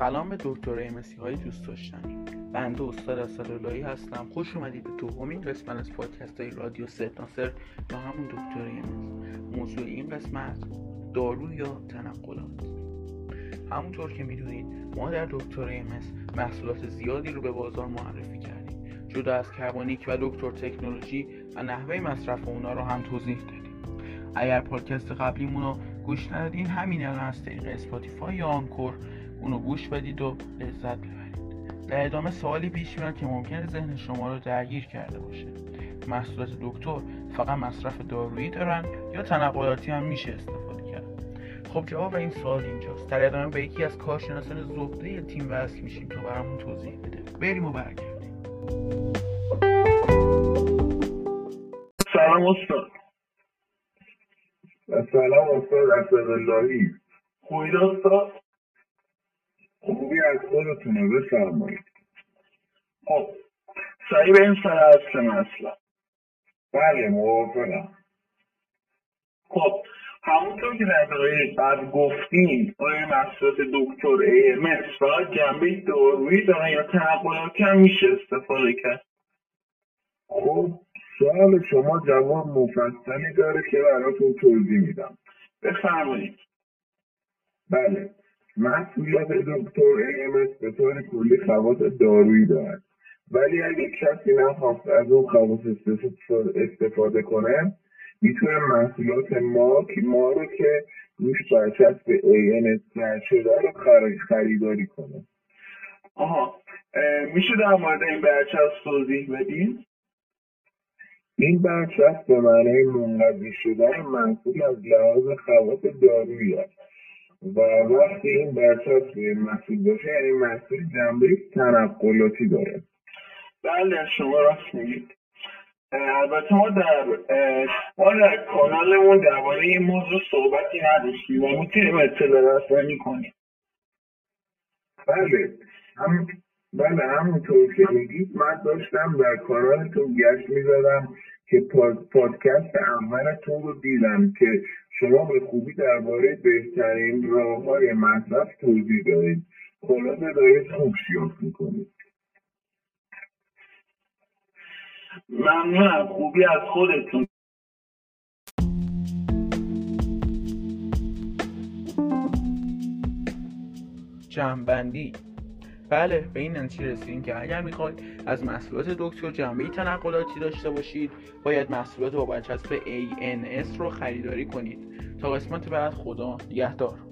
سلام به دکتر ایمسی های دوست داشتنی بنده استاد اسداللهی هستم. خوش اومدید به دومین قسمت از پادکست های رادیو سید ناصر همون دکتر ایمس موضوع این قسمت دارو یا تنقلات. همونطور که می‌دونید ما در دکتر ایمس محصولات زیادی رو به بازار معرفی کردیم. جدا از کربونیک و دکتر تکنولوژی و نحوه مصرف اونا رو هم توضیح دادیم. اگر پادکست قبلیمون رو گوش ندادین همین الان از طریق اسپاتیفای یا آنکور اونو گوش بدید و لذت ببرید. در ادامه سوالی پیش میاد که ممکنه ذهن شما رو درگیر کرده باشه. محصولات دکتر فقط مصرف دارویی دارن یا تنقلاتی هم میشه استفاده کرد؟ خب جواب این سوال اینجاست. در ادامه به یکی از کارشناسان زبده تیم وصل میشیم تا برامون توضیح بده. بریم و برگردیم. سلام استاد. سلام استاد اسداللهی خوبید استاد خوبی از خودتونه بفرمایید. خب سریع به این سر اصل مثلا بله موافقم. خب همونطور که در دقیقه قبل گفتیم آیا محصولات دکتر AMS فقط جنبه دارویی دارن یا تنقلاتی هم میشه استفاده کرد؟ خب سوال شما جواب مفصلی داره که براتون توضیح میدم. بفرمایید. بله. محصولات دکتر AMS به طور کلی خواص دارویی دارد ولی اگه کسی نخواست از اون خواص استفاده کنه می‌تونه محصولات ما که ما رو که روش برچسب ANS شده رو خریداری کنه آها میشه در مورد این برچسب توضیح بدین؟ این برچسب به معنای منقضی شدن محصول از لحاظ خواص دارویی است. و وقتی این برچسب روی محصول باشه یعنی محصول جنبه تنقلاتی داره. بله شما راست میگید. البته ما در ما در کانالمون درباره این موضوع صحبتی نداشتیم و می‌تونیم اطلاع رسانی کنیم. بله هم بله همونطور که میگید من داشتم در کانالتون گشت می‌زدم. که پادکست اولتون رو دیدم که شما به خوبی درباره بهترین راه های مصرف توضیح دارید خلاصه دارید خوب شیاف می‌کنید. ممنونم. خوبی از خودتون. جمعبندی. بله به این نتیجه رسیدیم که اگر می‌خواید از محصولات دکتر جنبه تنقلاتی داشته باشید باید محصولات با برچسب ANS رو خریداری کنید. تا قسمت بعد خدا نگهدار.